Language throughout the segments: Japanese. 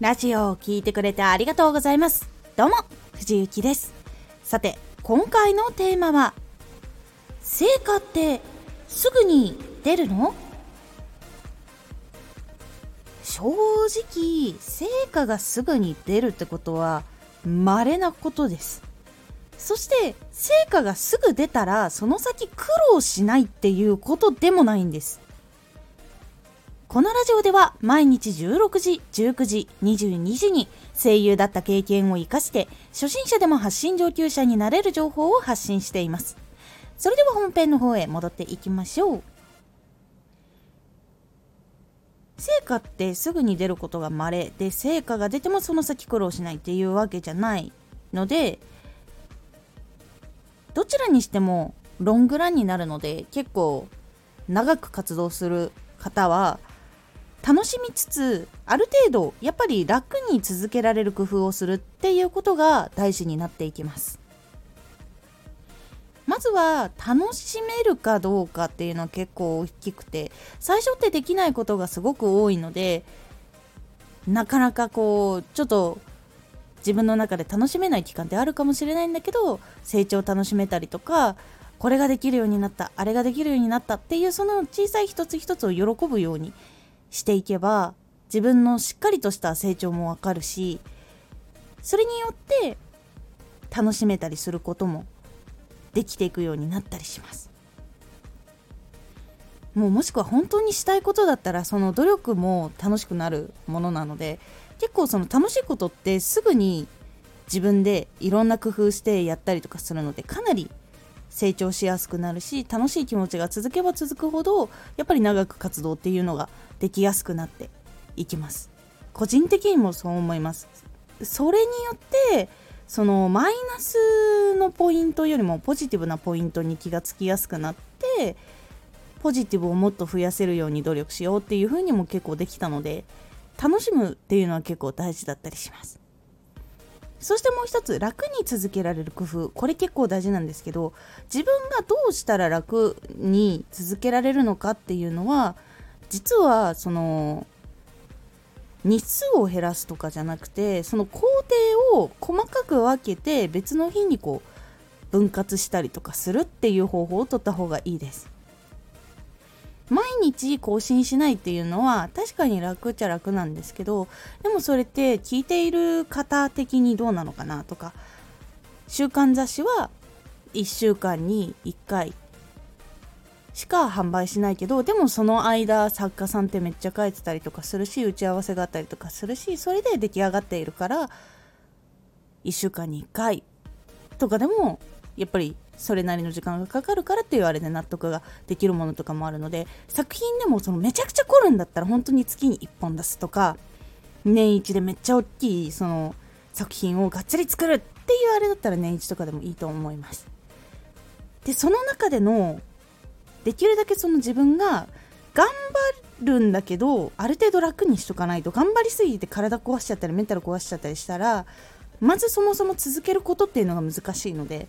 ラジオを聴いてくれてありがとうございます。どうも、藤幸です。さて、今回のテーマは、成果ってすぐに出るの？正直、成果がすぐに出るってことは、稀なことです。そして、成果がすぐ出たら、その先苦労しないっていうことでもないんです。このラジオでは毎日16時、19時、22時に声優だった経験を活かして初心者でも発信上級者になれる情報を発信しています。それでは本編の方へ戻っていきましょう。成果ってすぐに出ることが稀で成果が出てもその先苦労しないっていうわけじゃないのでどちらにしてもロングランになるので結構長く活動する方は楽しみつつある程度やっぱり楽に続けられる工夫をするっていうことが大事になっていきます。まずは楽しめるかどうかっていうのは結構大きくて最初ってできないことがすごく多いのでなかなかこうちょっと自分の中で楽しめない期間ってあるかもしれないんだけど成長を楽しめたりとかこれができるようになったあれができるようになったっていうその小さい一つ一つを喜ぶようにしていけば自分のしっかりとした成長もわかるしそれによって楽しめたりすることもできていくようになったりします。もうもしくは本当にしたいことだったらその努力も楽しくなるものなので結構その楽しいことってすぐに自分でいろんな工夫してやったりとかするのでかなり成長しやすくなるし楽しい気持ちが続けば続くほどやっぱり長く活動っていうのができやすくなっていきます。個人的にもそう思います。それによってそのマイナスのポイントよりもポジティブなポイントに気がつきやすくなってポジティブをもっと増やせるように努力しようっていう風にも結構できたので楽しむっていうのは結構大事だったりします。そしてもう一つ楽に続けられる工夫。これ結構大事なんですけど自分がどうしたら楽に続けられるのかっていうのは実はその日数を減らすとかじゃなくてその工程を細かく分けて別の日にこう分割したりとかするっていう方法をとった方がいいです。毎日更新しないっていうのは確かに楽っちゃ楽なんですけどでもそれって聞いている方的にどうなのかなとか週刊雑誌は1週間に1回しか販売しないけどでもその間作家さんってめっちゃ書いてたりとかするし打ち合わせがあったりとかするしそれで出来上がっているから1週間に1回とかでもやっぱりそれなりの時間がかかるからっていうあれで納得ができるものとかもあるので作品でもそのめちゃくちゃ凝るんだったら本当に月に1本出すとか年一でめっちゃ大きいその作品をがっつり作るっていうあれだったら年一とかでもいいと思います。でその中でのできるだけその自分が頑張るんだけどある程度楽にしとかないと頑張りすぎて体壊しちゃったりメンタル壊しちゃったりしたらまずそもそも続けることっていうのが難しいので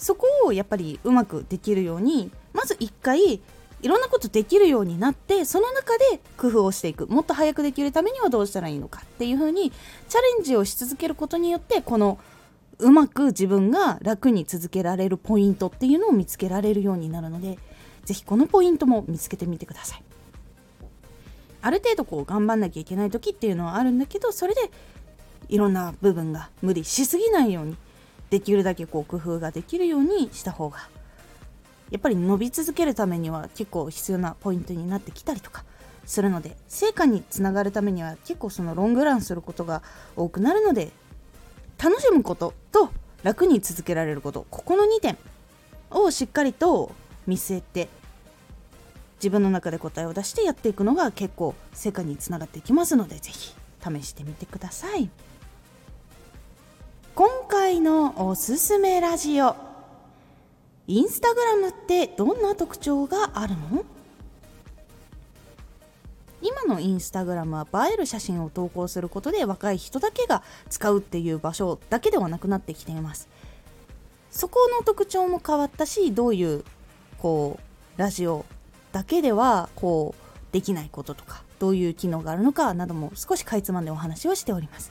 そこをやっぱりうまくできるようにまず1回いろんなことできるようになってその中で工夫をしていく。もっと早くできるためにはどうしたらいいのかっていう風にチャレンジをし続けることによってこのうまく自分が楽に続けられるポイントっていうのを見つけられるようになるのでぜひこのポイントも見つけてみてください。ある程度こう頑張んなきゃいけない時っていうのはあるんだけどそれでいろんな部分が無理しすぎないようにできるだけこう工夫ができるようにした方がやっぱり伸び続けるためには結構必要なポイントになってきたりとかするので成果につながるためには結構そのロングランすることが多くなるので楽しむことと楽に続けられることここの2点をしっかりと見据えて自分の中で答えを出してやっていくのが結構成果につながっていきますので是非試してみてください。回のおすすめラジオ。インスタグラムってどんな特徴があるの？今のインスタグラムは映える写真を投稿することで若い人だけが使うっていう場所だけではなくなってきています。そこの特徴も変わったしどういうこうラジオだけではこうできないこととかどういう機能があるのかなども少しかいつまんでお話をしております。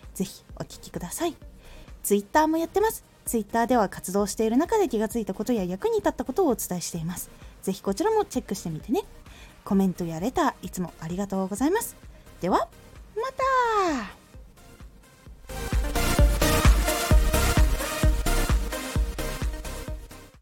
ぜひお聴きください。Twitter もやってます。Twitter では活動している中で気がついたことや役に立ったことをお伝えしています。ぜひこちらもチェックしてみてね。コメントやレターいつもありがとうございます。では、また